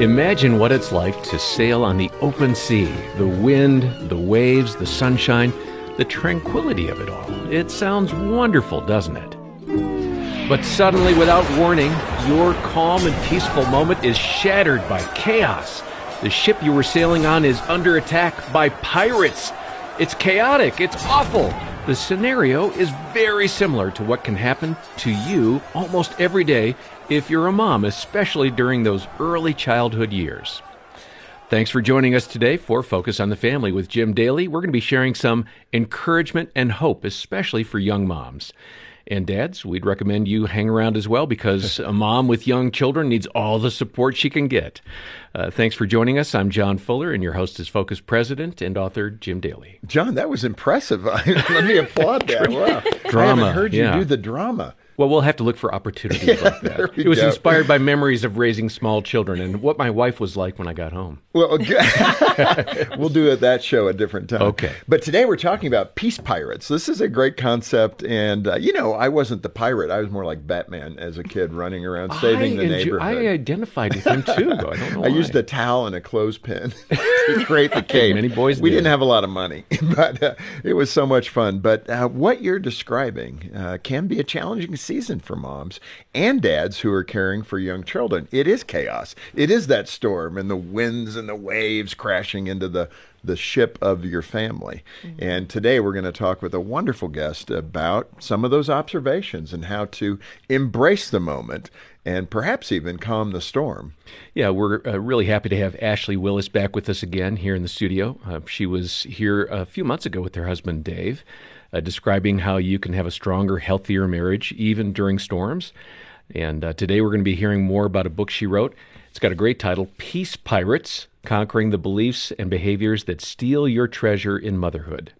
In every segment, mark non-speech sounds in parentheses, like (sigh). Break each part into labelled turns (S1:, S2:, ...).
S1: Imagine what it's like to sail on the open sea. The wind, the waves, the sunshine, the tranquility of it all. It sounds wonderful, doesn't it? But suddenly, without warning, your calm and peaceful moment is shattered by chaos. The ship you were sailing on is under attack by pirates. It's chaotic, it's awful. The scenario is very similar to what can happen to you almost every day if you're a mom, especially during those early childhood years. Thanks for joining us today for Focus on the Family with Jim Daly. We're going to be sharing some encouragement and hope, especially for young moms. And dads, we'd recommend you hang around as well because a mom with young children needs all the support she can get. Uh, thanks for joining us. I'm John Fuller, and your host is Focus President and author Jim Daly.
S2: John, that was impressive. (laughs) Let me applaud that. (laughs) Wow.
S1: Drama,
S2: I haven't heard
S1: yeah.
S2: you do the drama.
S1: Well, we'll have to look for opportunities like that. It was
S2: go.
S1: inspired by memories of raising small children and what my wife was like when I got home.
S2: Well, (laughs) okay. (laughs) we'll do that show a different time.
S1: Okay.
S2: But today we're talking about peace pirates. This is a great concept, and uh, you know, I wasn't the pirate. I was more like Batman as a kid, running around saving
S1: I
S2: the neighborhood.
S1: I identified with him too. I don't know. (laughs)
S2: I used a towel and a clothespin to create the cape.
S1: Many boys
S2: We
S1: did.
S2: didn't have a lot of money, but uh, it was so much fun. But uh, what you're describing uh, can be a challenging season for moms and dads who are caring for young children. It is chaos. It is that storm and the winds and the waves crashing into the the ship of your family. And today we're going to talk with a wonderful guest about some of those observations and how to embrace the moment and perhaps even calm the storm.
S1: Yeah, we're uh, really happy to have Ashley Willis back with us again here in the studio. Uh, she was here a few months ago with her husband Dave, uh, describing how you can have a stronger, healthier marriage even during storms. And uh, today we're going to be hearing more about a book she wrote. It's got a great title Peace Pirates Conquering the Beliefs and Behaviors That Steal Your Treasure in Motherhood.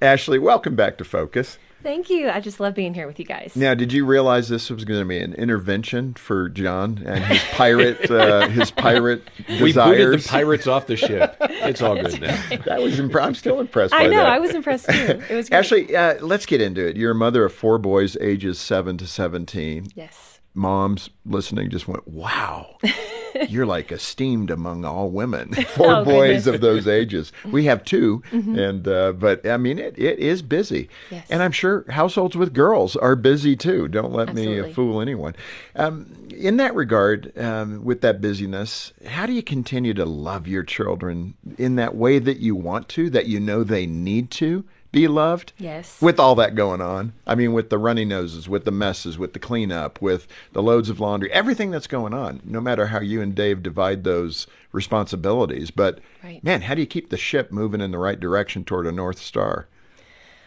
S2: Ashley, welcome back to Focus.
S3: Thank you. I just love being here with you guys.
S2: Now, did you realize this was going to be an intervention for John and his pirate, uh, (laughs) his pirate
S1: We booted the pirates off the ship. (laughs) It's all good now.
S2: that was. Imp- I'm still impressed. by
S3: I know.
S2: that.
S3: I was impressed too. It was (laughs) great.
S2: Ashley, uh, let's get into it. You're a mother of four boys, ages seven to seventeen.
S3: Yes.
S2: Moms listening just went, "Wow." (laughs) You're like esteemed among all women. (laughs) Four
S3: Oh,
S2: boys
S3: goodness.
S2: of those ages. We have 2 and uh, but I mean it, it is busy,
S3: Yes.
S2: and I'm sure households with girls are busy too. Don't let me uh, fool anyone. Um, in that regard, um, with that busyness, how do you continue to love your children in that way that you want to, that you know they need to be loved?
S3: Yes.
S2: With all that going on, I mean, with the runny noses, with the messes, with the cleanup, with the loads of laundry, everything that's going on, no matter how you and Dave divide those responsibilities. But
S3: Right.
S2: man, how do you keep the ship moving in the right direction toward a North Star?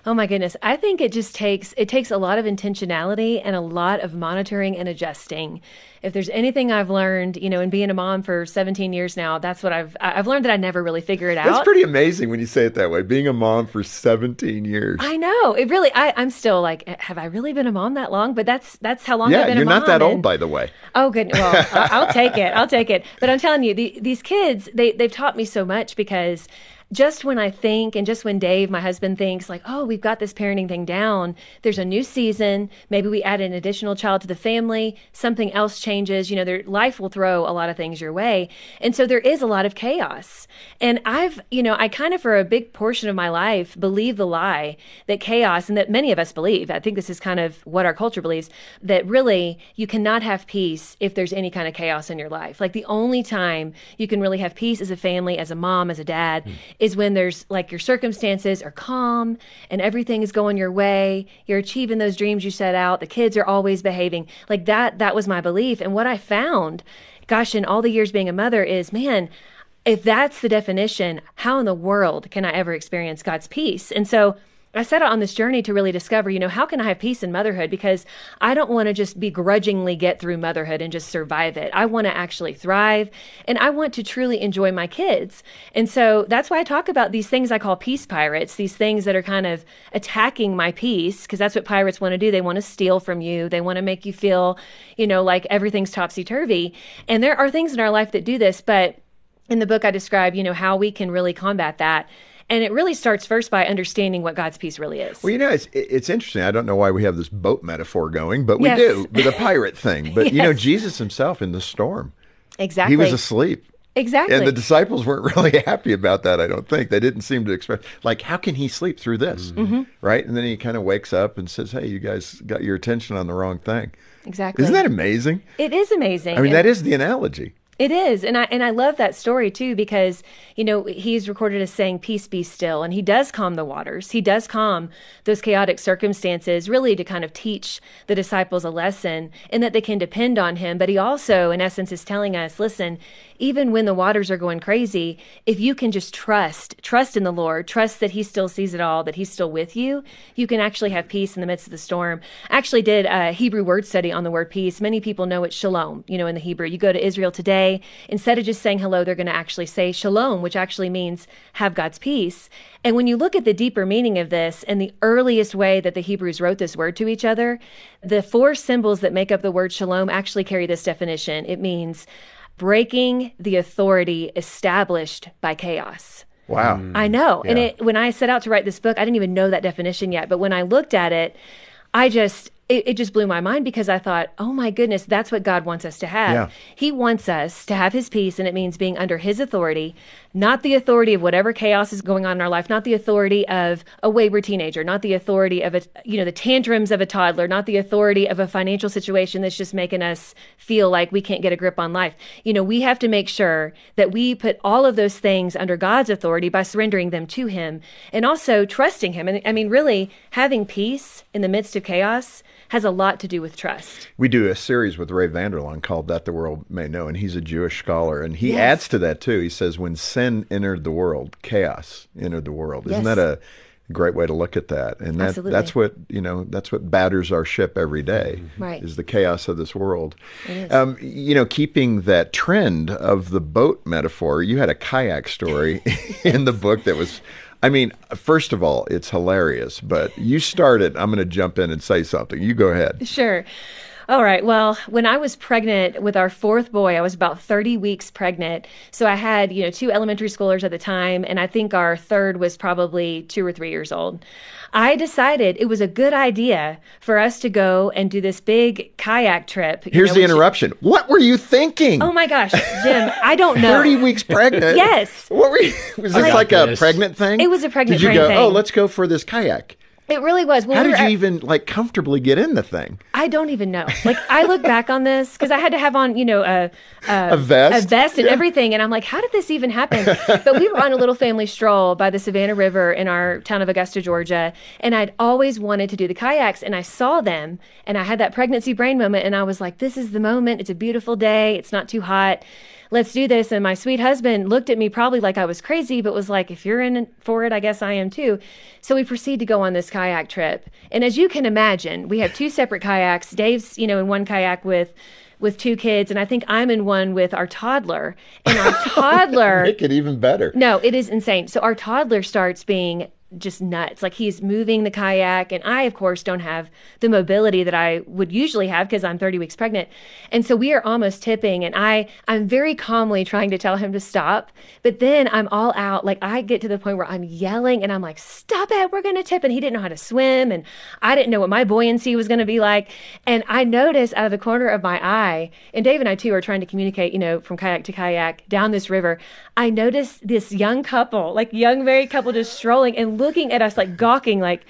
S3: Oh my goodness. I think it just takes it takes a lot of intentionality and a lot of monitoring and adjusting. If there's anything I've learned, you know, in being a mom for 17 years now, that's what I've I've learned that I never really figure it out.
S2: That's pretty amazing when you say it that way. Being a mom for 17 years.
S3: I know. It really I I'm still like have I really been a mom that long? But that's that's how long I've
S2: yeah,
S3: been
S2: you're
S3: a mom.
S2: not that old,
S3: and-
S2: by the way.
S3: Oh, good. Well, I- I'll take it. I'll (laughs) take it. But I'm telling you, the, these kids, they, they've taught me so much because just when I think and just when Dave, my husband, thinks like, oh, we've got this parenting thing down, there's a new season. Maybe we add an additional child to the family. Something else changes. You know, their life will throw a lot of things your way. And so there is a lot of chaos. And I've, you know, I kind of for a big portion of my life believe the lie that chaos, and that many of us believe, I think this is kind of what our culture believes, that really you cannot have peace if there's any kind of chaos in your life. Like the only time you can really have peace as a family, as a mom, as a dad, hmm. Is when there's like your circumstances are calm and everything is going your way. You're achieving those dreams you set out. The kids are always behaving. Like that, that was my belief. And what I found, gosh, in all the years being a mother is, man, if that's the definition, how in the world can I ever experience God's peace? And so I set out on this journey to really discover, you know, how can I have peace in motherhood? Because I don't want to just begrudgingly get through motherhood and just survive it. I want to actually thrive and I want to truly enjoy my kids. And so that's why I talk about these things I call peace pirates, these things that are kind of attacking my peace, because that's what pirates want to do. They want to steal from you, they want to make you feel, you know, like everything's topsy turvy. And there are things in our life that do this, but in the book, I describe, you know, how we can really combat that. And it really starts first by understanding what God's peace really is.
S2: Well, you know, it's it's interesting. I don't know why we have this boat metaphor going, but we
S3: Yes.
S2: do, with the pirate thing. (laughs) But you know, Jesus himself in the storm
S3: Exactly.
S2: He was asleep.
S3: exactly.
S2: And the disciples weren't (laughs) really happy about that, I don't think. They didn't seem to expect, like, how can he sleep through this?
S3: Mm-hmm.
S2: Right? And then he kind of wakes up and says, hey, you guys got your attention on the wrong thing.
S3: exactly.
S2: Isn't that amazing?
S3: It is amazing.
S2: I mean,
S3: And-
S2: that is the analogy.
S3: It is, and I and I love that story too because you know he's recorded as saying "Peace, be still," and he does calm the waters. He does calm those chaotic circumstances, really to kind of teach the disciples a lesson and that they can depend on him. But he also, in essence, is telling us, listen, even when the waters are going crazy, if you can just trust, trust in the Lord, trust that He still sees it all, that He's still with you, you can actually have peace in the midst of the storm. I actually did a Hebrew word study on the word peace. Many people know it's shalom, you know, in the Hebrew. You go to Israel today, instead of just saying hello, they're going to actually say shalom, which actually means have God's peace. And when you look at the deeper meaning of this and the earliest way that the Hebrews wrote this word to each other, the four symbols that make up the word shalom actually carry this definition. It means breaking the authority established by chaos.
S2: Wow. Mm.
S3: I know. And it, when I set out to write this book, I didn't even know that definition yet. But when I looked at it, I just, it, it just blew my mind because I thought, oh my goodness, that's what God wants us to have.
S2: Yeah.
S3: He wants us to have his peace, and it means being under his authority, not the authority of whatever chaos is going on in our life, not the authority of a wayward teenager, not the authority of a, you know, the tantrums of a toddler, not the authority of a financial situation that's just making us feel like we can't get a grip on life. You know, we have to make sure that we put all of those things under God's authority by surrendering them to him and also trusting him. And I mean, really having peace in the midst of chaos has a lot to do with trust.
S2: We do a series with Ray Vanderlaan called That the World May Know, and he's a Jewish scholar. And he
S3: Yes.
S2: adds to that, too. He says, when sin entered the world, chaos entered the world. Isn't that a great way to look at that? And that,
S3: Absolutely.
S2: that's what, you know, that's what batters our ship every day,
S3: Right.
S2: is the chaos of this world. Um, you know, keeping that trend of the boat metaphor, you had a kayak story (laughs) in the book that was. I mean, first of all, it's hilarious, but you started. I'm going to jump in and say something. You go ahead.
S3: Sure. All right. Well, when I was pregnant with our fourth boy, I was about 30 weeks pregnant. So I had, you know, two elementary schoolers at the time, and I think our third was probably two or three years old. I decided it was a good idea for us to go and do this big kayak trip.
S2: Here's
S3: know,
S2: the
S3: which-
S2: interruption. What were you thinking?
S3: Oh my gosh, Jim, I don't know. (laughs)
S2: 30 weeks pregnant.
S3: Yes.
S2: What were you? Was oh this
S1: got
S2: like a pregnant thing?
S3: It was a pregnant
S2: Did you go, oh,
S3: thing.
S2: oh, let's go for this kayak?
S3: It really was. When
S2: How
S3: we
S2: did you
S3: at-
S2: even like comfortably get in the thing?
S3: I don't even know. Like I look back on this because I had to have on, you know, a
S2: A vest?
S3: a vest and everything, and I'm like, how did this even happen? but we were on a little family stroll by the Savannah River in our town of Augusta, Georgia, and I'd always wanted to do the kayaks, and I saw them, and I had that pregnancy brain moment, and I was like, this is the moment. It's a beautiful day. It's not too hot. Let's do this. And my sweet husband looked at me probably like I was crazy, but was like, if you're in for it, I guess I am too. So we proceed to go on this kayak trip. And as you can imagine, we have two separate kayaks. Dave's, you know, in one kayak with with two kids, and I think I'm in one with our toddler. And our (laughs) toddler
S2: Make it even better.
S3: no, it is insane. So our toddler starts being just nuts. Like he's moving the kayak, and I, of course, don't have the mobility that I would usually have because I'm 30 weeks pregnant. And so we are almost tipping, and I, I'm very calmly trying to tell him to stop. But then I'm all out. Like I get to the point where I'm yelling, and I'm like, "Stop it! We're gonna tip!" And he didn't know how to swim, and I didn't know what my buoyancy was gonna be like. And I notice out of the corner of my eye, and Dave and I too are trying to communicate, you know, from kayak to kayak down this river. I notice this young couple, like young married couple, just strolling and looking at us like gawking, like,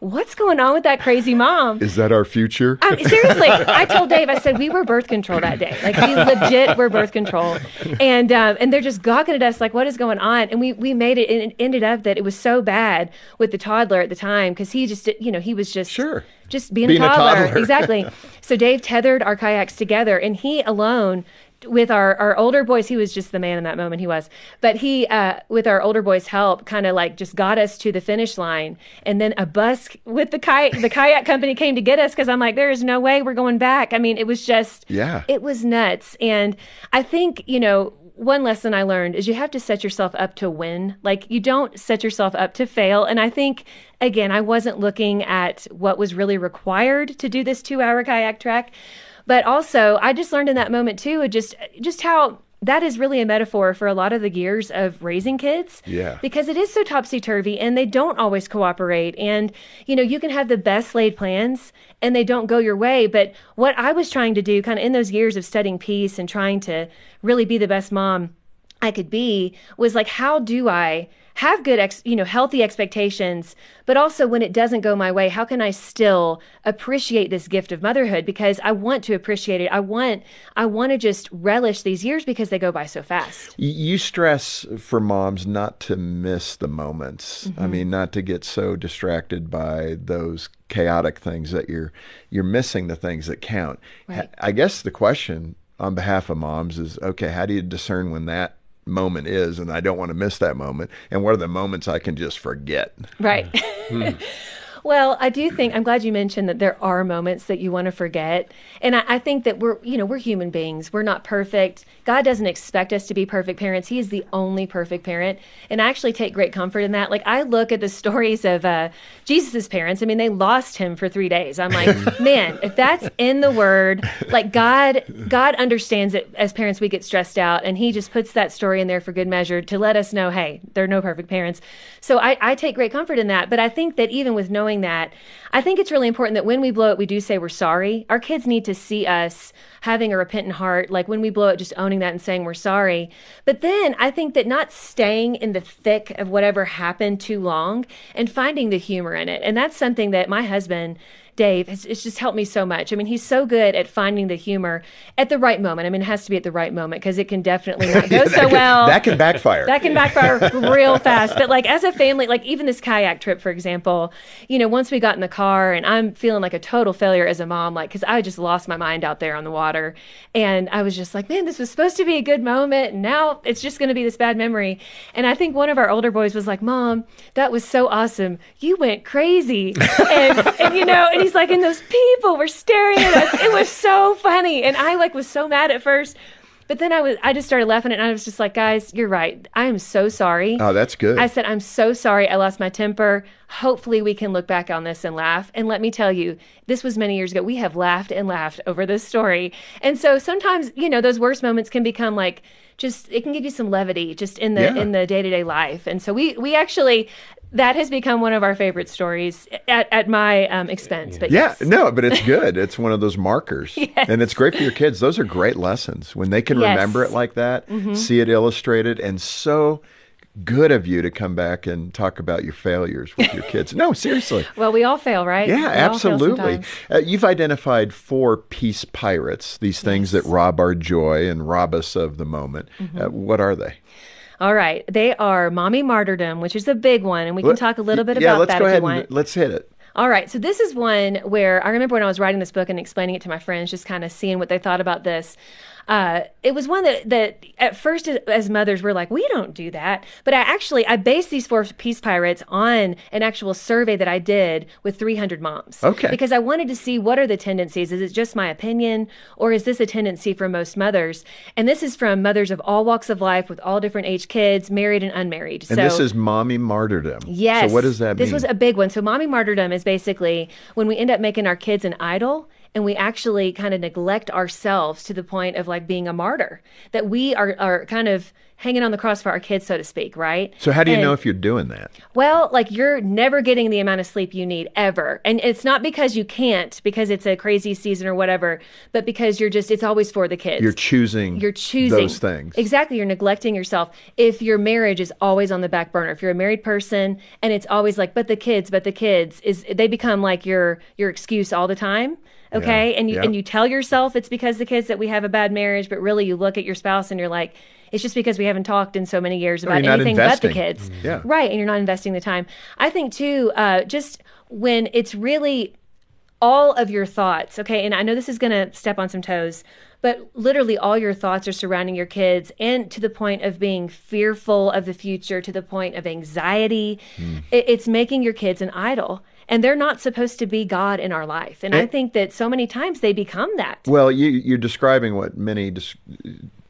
S3: what's going on with that crazy mom?
S2: Is that our future?
S3: I mean, seriously, I told Dave, I said we were birth control that day. Like we legit were birth control, and um, and they're just gawking at us like, what is going on? And we we made it, and it ended up that it was so bad with the toddler at the time because he just, you know, he was just
S2: Sure.
S3: just being,
S2: Being a
S3: a toddler,
S2: toddler.
S3: exactly. so Dave tethered our kayaks together, and he alone. With our, our older boys, he was just the man in that moment. He was, but he, uh, with our older boys' help, kind of like just got us to the finish line. And then a bus with the kayak, the kayak company came to get us because I'm like, there is no way we're going back. I mean, it was just,
S2: Yeah.
S3: it was nuts. And I think you know one lesson I learned is you have to set yourself up to win. Like you don't set yourself up to fail. And I think again, I wasn't looking at what was really required to do this two hour kayak trek. But also I just learned in that moment too, just just how that is really a metaphor for a lot of the gears of raising kids.
S2: Yeah.
S3: Because it is so topsy turvy and they don't always cooperate. And, you know, you can have the best laid plans and they don't go your way. But what I was trying to do kind of in those years of studying peace and trying to really be the best mom I could be was like, how do I have good, ex, you know, healthy expectations, but also when it doesn't go my way, how can I still appreciate this gift of motherhood? Because I want to appreciate it. I want, I want to just relish these years because they go by so fast.
S2: You stress for moms not to miss the moments. Mm-hmm. I mean, not to get so distracted by those chaotic things that you're you're missing the things that count.
S3: Right.
S2: I guess the question on behalf of moms is okay, how do you discern when that moment is and I don't want to miss that moment and what are the moments I can just forget.
S3: Right. Mm. (laughs) (laughs) Well, I do think I'm glad you mentioned that there are moments that you want to forget, and I, I, think that we're you know we're human beings. We're not perfect. God doesn't expect us to be perfect parents. He is the only perfect parent, and I actually take great comfort in that. Like I look at the stories of uh, Jesus's parents. I mean, they lost him for three days. I'm like, (laughs) man, if that's in the Word, like God, God understands that as parents we get stressed out, and He just puts that story in there for good measure to let us know, hey, they're no perfect parents. So I, I take great comfort in that. But I think that even with knowing that, I think it's really important that when we blow it, we do say we're sorry. Our kids need to see us having a repentant heart. Like when we blow it, just owning that and saying we're sorry. But then I think that not staying in the thick of whatever happened too long and finding the humor in it. And that's something that my husband Dave, it's, it's just helped me so much. I mean, he's so good at finding the humor at the right moment. I mean, it has to be at the right moment because it can definitely not go (laughs) so
S2: can,
S3: well.
S2: That can backfire.
S3: That can backfire real fast. But like as a family, like even this kayak trip, for example, you know, once we got in the car and I'm feeling like a total failure as a mom, like because I just lost my mind out there on the water, and I was just like, man, this was supposed to be a good moment, and now it's just going to be this bad memory. And I think one of our older boys was like, Mom, that was so awesome. You went crazy, and, and you know, and he's like, and those people were staring at us. It was so funny. And I like was so mad at first. But then I was I just started laughing and I was just like, guys, you're right. I am so sorry.
S2: Oh, that's good.
S3: I said, I'm so sorry I lost my temper. Hopefully we can look back on this and laugh. And let me tell you, this was many years ago. We have laughed and laughed over this story. And so sometimes, you know, those worst moments can become like just it can give you some levity just in the yeah. in the day-to-day life. And so we we actually that has become one of our favorite stories at, at my um, expense. But
S2: yeah,
S3: yes.
S2: no, but it's (laughs) good. it's one of those markers, yes. and it's great for your kids. Those are great lessons when they can yes. remember it like that, mm-hmm. see it illustrated, and so good of you to come back and talk about your failures with your kids. No, seriously. (laughs)
S3: well, we all fail, right?
S2: Yeah, we absolutely. Uh, you've identified four peace pirates, these things yes. that rob our joy and rob us of the moment. Mm-hmm. Uh, what are they?
S3: All right. They are Mommy Martyrdom, which is a big one, and we can talk a little bit about that.
S2: yeah,
S3: about
S2: let's
S3: that
S2: go
S3: if
S2: ahead
S3: you want.
S2: let's hit it.
S3: All right. So this is one where I remember when I was writing this book and explaining it to my friends, just kind of seeing what they thought about this uh, it was one that, that at first as mothers we're like we don't do that. But i actually i based these four peace pirates on an actual survey that i did with 300 moms.
S2: Okay.
S3: Because i wanted to see what are the tendencies. Is it just my opinion or is this a tendency for most mothers? And this is from mothers of all walks of life with all different age kids married and unmarried.
S2: And so, this is mommy martyrdom.
S3: Yes.
S2: so what does that
S3: this
S2: mean?
S3: this was a big one. So mommy martyrdom is basically when we end up making our kids an idol and we actually kind of neglect ourselves to the point of like being a martyr that we are, are kind of hanging on the cross for our kids so to speak right?
S2: So how do you and, know if you're doing that?
S3: Well like you're never getting the amount of sleep you need ever. And it's not because you can't because it's a crazy season or whatever but because you're just it's always for the kids.
S2: You're choosing
S3: you're choosing
S2: those things.
S3: Exactly you're neglecting yourself. If your marriage is always on the back burner if you're a married person and it's always like but the kids but the kids is they become like your your excuse all the time okay yeah. and you yeah. and you tell yourself it's because the kids that we have a bad marriage but really you look at your spouse and you're like it's just because we haven't talked in so many years about anything but the kids
S2: mm-hmm. yeah.
S3: right and you're not investing the time i think too uh, just when it's really all of your thoughts okay and i know this is going to step on some toes but literally all your thoughts are surrounding your kids and to the point of being fearful of the future to the point of anxiety mm. it, it's making your kids an idol and they're not supposed to be God in our life. And, and I eh? think that so many times they become that.
S2: Well, you, you're describing what many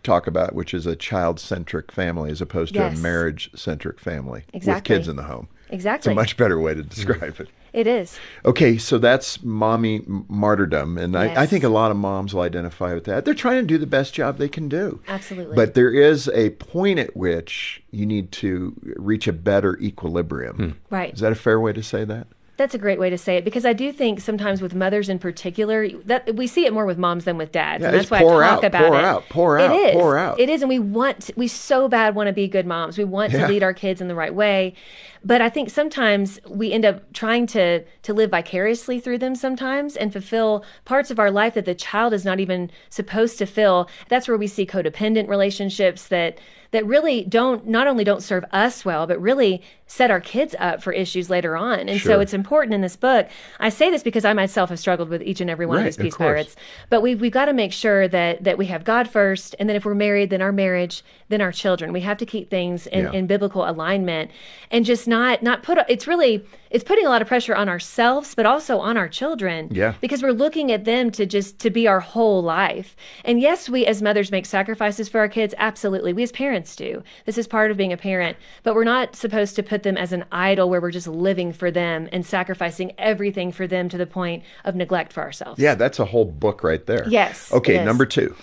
S2: talk about, which is a child centric family as opposed to
S3: Yes.
S2: a marriage centric family with kids in the home. Exactly. It's a much better way to describe it.
S3: It is.
S2: Okay, so that's mommy martyrdom, and I, I think a lot of moms will identify with that. They're trying to do the best job they can do.
S3: Absolutely.
S2: But there is a point at which you need to reach a better equilibrium. Hmm.
S3: Right.
S2: Is that a fair way to say that?
S3: That's a great way to say it because I do think sometimes with mothers in particular that we see it more with moms than with dads,
S2: Yeah,
S3: and that's why I talk
S2: out,
S3: about
S2: pour
S3: it.
S2: out, pour out,
S3: is.
S2: pour out.
S3: It is, and we want we so bad want to be good moms. We want
S2: Yeah.
S3: to lead our kids in the right way, but I think sometimes we end up trying to to live vicariously through them sometimes and fulfill parts of our life that the child is not even supposed to fill. That's where we see codependent relationships that that really don't not only don't serve us well, but really set our kids up for issues later on. And
S2: Sure.
S3: so it's important in this book. I say this because I myself have struggled with each and every one
S2: Right,
S3: of these peace
S2: course.
S3: pirates. But we've we've got to make sure that that we have God first, and then if we're married, then our marriage, then our children. We have to keep things in,
S2: Yeah.
S3: in biblical alignment, and just not not put. It's really it's putting a lot of pressure on ourselves, but also on our children.
S2: Yeah.
S3: because we're looking at them to just to be our whole life. And yes, we as mothers make sacrifices for our kids. Absolutely, we as parents do. This is part of being a parent, but we're not supposed to put them as an idol where we're just living for them and sacrificing everything for them to the point of neglect for ourselves.
S2: Yeah, that's a whole book right there.
S3: Yes,
S2: Okay, number two.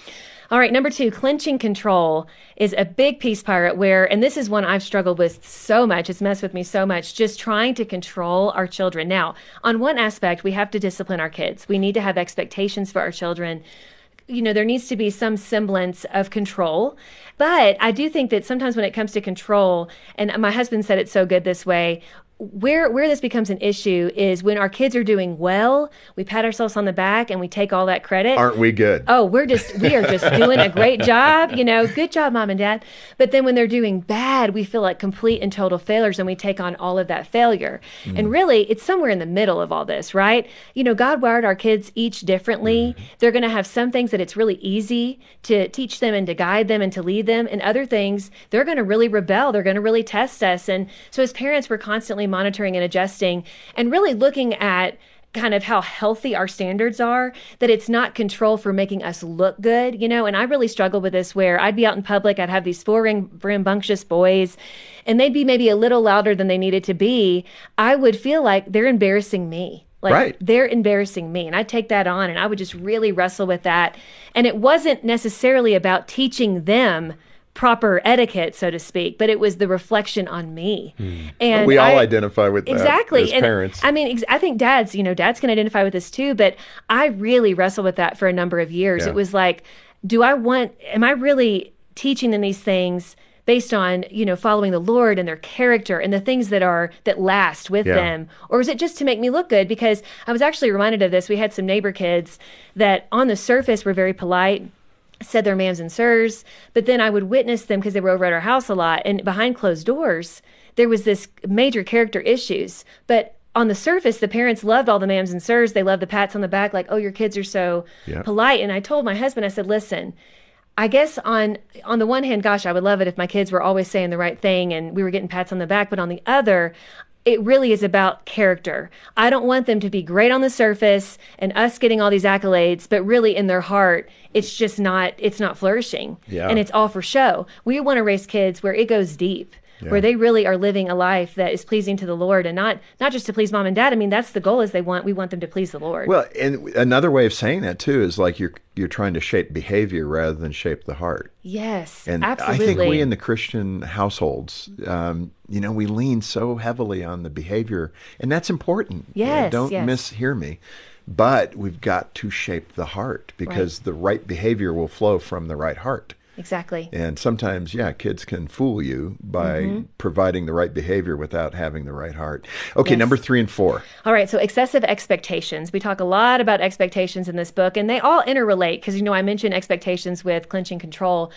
S3: All right, number two, clinching control is a big piece, pirate where, and this is one I've struggled with so much, it's messed with me so much, just trying to control our children. Now, on one aspect, we have to discipline our kids. We need to have expectations for our children. You know, there needs to be some semblance of control. But I do think that sometimes when it comes to control, and my husband said it so good this way, where where this becomes an issue is when our kids are doing well, we pat ourselves on the back and we take all that credit.
S2: Aren't we good?
S3: Oh, we're just we are just (laughs) doing a great job, you know, good job, mom and dad. But then when they're doing bad, we feel like complete and total failures and we take on all of that failure. Mm-hmm. And really, it's somewhere in the middle of all this, right? You know, God wired our kids each differently. Mm-hmm. They're going to have some things that it's really easy to teach them and to guide them and to lead them, and other things they're going to really rebel. They're going to really test us. And so as parents, we're constantly monitoring and adjusting and really looking at kind of how healthy our standards are that it's not control for making us look good you know? And i really struggled with this where i'd be out in public i'd have these four ring- rambunctious boys and they'd be maybe a little louder than they needed to be. I would feel like they're embarrassing me. Like
S2: Right.
S3: they're embarrassing me and i'd take that on and i would just really wrestle with that. And it wasn't necessarily about teaching them proper etiquette so to speak but it was the reflection on me. Hmm. And
S2: we all
S3: I-
S2: identify with that
S3: exactly.
S2: as
S3: and
S2: parents.
S3: i mean ex- i think dads you know dads can identify with this too but i really wrestled with that for a number of years.
S2: Yeah.
S3: it was like do i want am i really teaching them these things based on you know following the lord and their character and the things that are that last with
S2: Yeah.
S3: them? Or is it just to make me look good? Because i was actually reminded of this. We had some neighbor kids that on the surface were very polite said their ma'ams and sirs, but then I would witness them because they were over at our house a lot. And behind closed doors, there was this major character issues. But on the surface, the parents loved all the ma'ams and sirs. They loved the pats on the back, like, oh, your kids are so
S2: Yeah.
S3: polite. And I told my husband, I said, listen, I guess on on the one hand, gosh, I would love it if my kids were always saying the right thing and we were getting pats on the back. But on the other, it really is about character. I don't want them to be great on the surface and us getting all these accolades, but really in their heart, it's just not it's not flourishing.
S2: Yeah.
S3: And it's all for show. We want to raise kids where it goes deep. Where they really are living a life that is pleasing to the Lord and not not just to please mom and dad. I mean, that's the goal is they want we want them to please the Lord.
S2: Well, and another way of saying that too is like you're you're trying to shape behavior rather than shape the heart.
S3: yes,
S2: And
S3: absolutely.
S2: I think we in the Christian households, um, you know, we lean so heavily on the behavior, and that's important. You know,
S3: Yes,
S2: don't
S3: yes.
S2: mishear me. But we've got to shape the heart because the right behavior will flow from the right heart.
S3: Exactly.
S2: And sometimes, yeah, kids can fool you by
S3: Mm-hmm.
S2: providing the right behavior without having the right heart. Okay,
S3: Yes.
S2: number three and four.
S3: All right, so excessive expectations. We talk a lot about expectations in this book, and they all interrelate because, you know, I mentioned expectations with clinching control.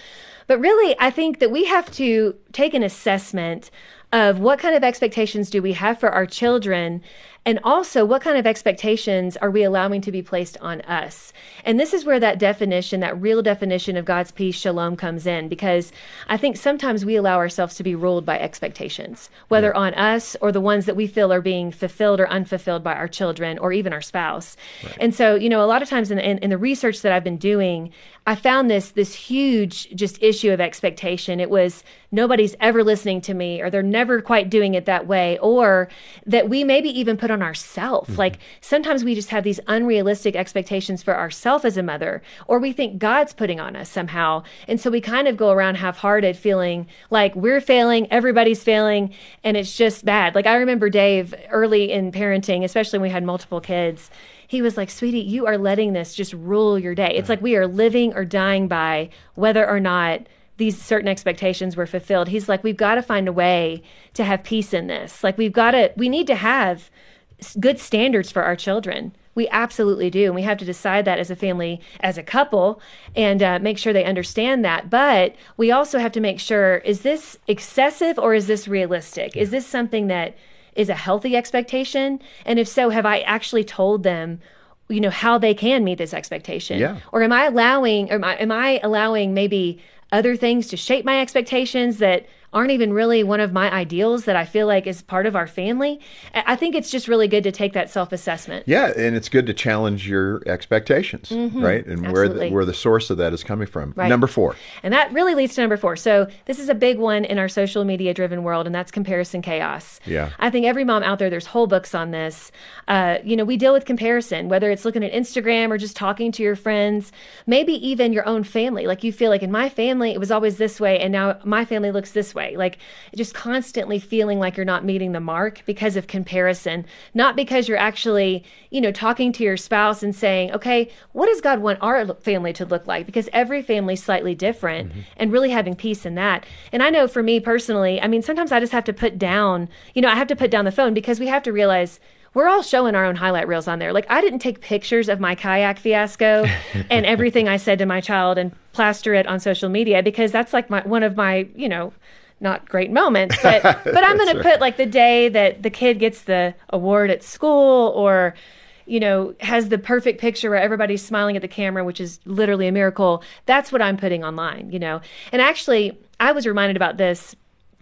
S3: But really, I think that we have to take an assessment of what kind of expectations do we have for our children And also, what kind of expectations are we allowing to be placed on us? And this is where that definition, that real definition of God's peace, shalom, comes in, because I think sometimes we allow ourselves to be ruled by expectations, whether yeah. on us or the ones that we feel are being fulfilled or unfulfilled by our children or even our spouse. Right. And so, you know, a lot of times in, in, in the research that I've been doing, I found this this huge just issue of expectation. It was nobody's ever listening to me or they're never quite doing it that way or that we maybe even put on ourselves. Mm-hmm. Like sometimes we just have these unrealistic expectations for ourselves as a mother or we think God's putting on us somehow. And so we kind of go around half-hearted feeling like we're failing, everybody's failing and it's just bad. Like I remember Dave early in parenting, especially when we had multiple kids, he was like, Sweetie, you are letting this just rule your day. It's like we are living or dying by whether or not these certain expectations were fulfilled. He's like, We've got to find a way to have peace in this. Like, we've got to, we need to have good standards for our children. We absolutely do. And we have to decide that as a family, as a couple, and uh, make sure they understand that. But we also have to make sure is this excessive or is this realistic? Is this something that is a healthy expectation? And if so, have I actually told them you know how they can meet this expectation
S2: yeah.
S3: or am i allowing or am I, am I allowing maybe other things to shape my expectations that aren't even really one of my ideals that I feel like is part of our family. I think it's just really good to take that self assessment.
S2: Yeah, and it's good to challenge your expectations, mm-hmm. right? And where the, where the source of that is coming from. Right. Number four.
S3: And that really leads to number four. So this is a big one in our social media driven world, and that's comparison chaos.
S2: Yeah.
S3: I think every mom out there, there's whole books on this. Uh, you know, we deal with comparison, whether it's looking at Instagram or just talking to your friends, maybe even your own family. Like you feel like in my family, it was always this way, and now my family looks this way way. Like just constantly feeling like you're not meeting the mark because of comparison, not because you're actually, you know, talking to your spouse and saying, okay, what does God want our family to look like? Because every family's slightly different mm-hmm. and really having peace in that. And I know for me personally, I mean, sometimes I just have to put down, you know, I have to put down the phone because we have to realize we're all showing our own highlight reels on there. Like I didn't take pictures of my kayak fiasco (laughs) and everything I said to my child and plaster it on social media because that's like my one of my, you know, not great moments, but (laughs) but I'm going to put like the day that the kid gets the award at school or you know has the perfect picture where everybody's smiling at the camera, which is literally a miracle. That's what I'm putting online, you know. And actually, I was reminded about this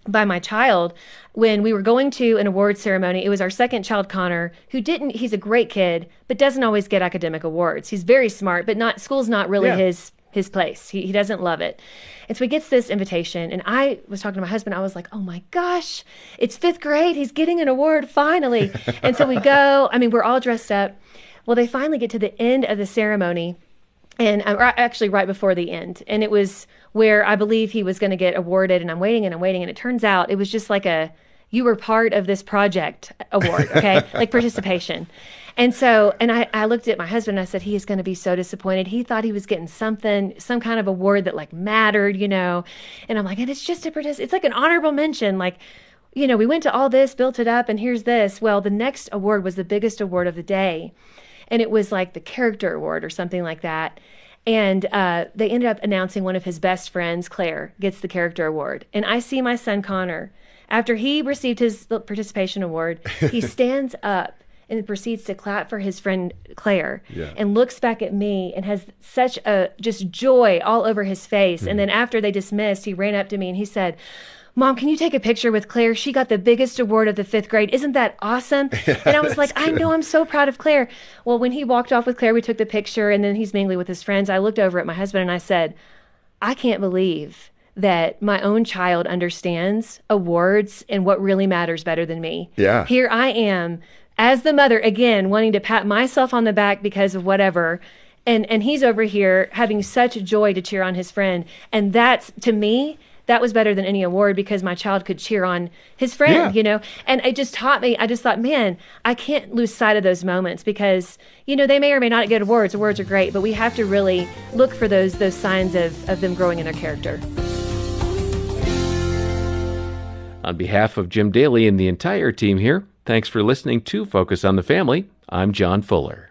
S3: by my child when we were going to an award ceremony. It was our second child, Connor, who didn't, he's a great kid, but doesn't always get academic awards. He's very smart, but not, school's not really yeah. his his place. He, he doesn't love it. And so he gets this invitation. And I was talking to my husband. I was like, oh my gosh, it's fifth grade. He's getting an award finally. (laughs) and so we go. I mean, we're all dressed up. Well, they finally get to the end of the ceremony. And I'm uh, actually right before the end. And it was where I believe he was going to get awarded. And I'm waiting and I'm waiting. And it turns out it was just like a, you were part of this project award, okay? (laughs) like participation. And so, and I, I looked at my husband and I said, he is going to be so disappointed. He thought he was getting something, some kind of award that like mattered, you know? And I'm like, and it's just a participant. It's like an honorable mention. Like, you know, we went to all this, built it up, and here's this. Well, the next award was the biggest award of the day. And it was like the character award or something like that. And uh, they ended up announcing one of his best friends, Claire, gets the character award. And I see my son, Connor, after he received his participation award, he (laughs) stands up and proceeds to clap for his friend Claire
S2: yeah.
S3: and looks back at me and has such a just joy all over his face. Mm. And then after they dismissed, he ran up to me and he said, Mom, can you take a picture with Claire? She got the biggest award of the fifth grade. Isn't that awesome? Yeah, (laughs) and I was like, good. I know, I'm so proud of Claire. Well, when he walked off with Claire, we took the picture and then he's mingling with his friends. I looked over at my husband and I said, I can't believe that my own child understands awards and what really matters better than me.
S2: Yeah.
S3: Here I am as the mother again wanting to pat myself on the back because of whatever and and he's over here having such joy to cheer on his friend and that's to me that was better than any award because my child could cheer on his friend, yeah. you know? And it just taught me, I just thought, man, I can't lose sight of those moments because, you know, they may or may not get awards. Awards are great, but we have to really look for those those signs of, of them growing in their character.
S1: On behalf of Jim Daly and the entire team here, Thanks for listening to Focus on the Family. I'm John Fuller.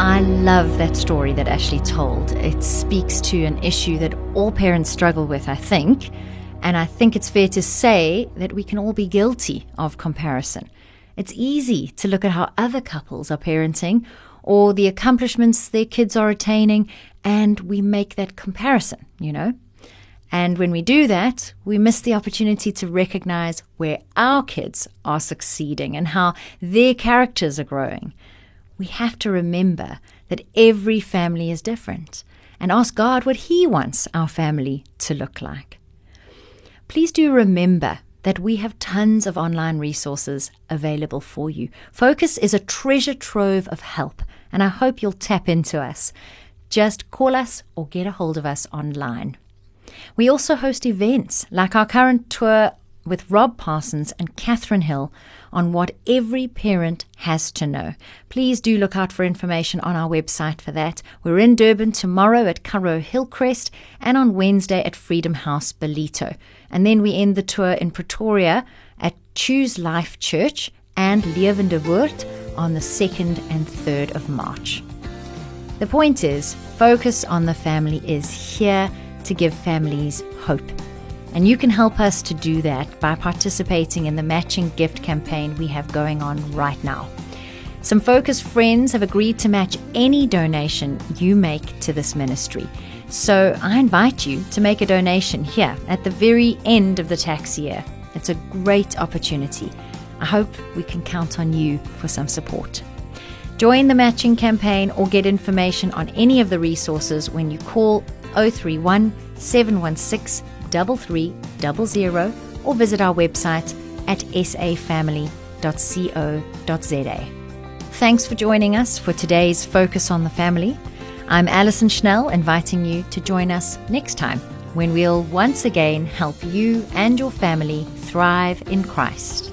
S4: I love that story that Ashley told. It speaks to an issue that all parents struggle with, I think, And I think it's fair to say that we can all be guilty of comparison. It's easy to look at how other couples are parenting or the accomplishments their kids are attaining, and we make that comparison, you know? And when we do that, we miss the opportunity to recognize where our kids are succeeding and how their characters are growing. We have to remember that every family is different and ask God what He wants our family to look like. Please do remember that we have tons of online resources available for you. Focus is a treasure trove of help, and I hope you'll tap into us. Just call us or get a hold of us online. We also host events like our current tour with Rob Parsons and Katharine Hill on what every parent has to know. Please do look out for information on our website for that. We're in Durban tomorrow at Curro Hillcrest and on Wednesday at Freedom House Ballito. And then we end the tour in Pretoria at Choose Life Church and Lewende Woord on the 2nd and 3rd of March. The point is, focus on the family is here to give families hope. And you can help us to do that by participating in the matching gift campaign we have going on right now. Some Focus friends have agreed to match any donation you make to this ministry. So I invite you to make a donation here at the very end of the tax year. It's a great opportunity. I hope we can count on you for some support. Join the matching campaign or get information on any of the resources when you call 031 716 3300 or visit our website at safamily.co.za. Thanks for joining us for today's Focus on the Family. I'm Alison Schnell, inviting you to join us next time when we'll once again help you and your family thrive in Christ.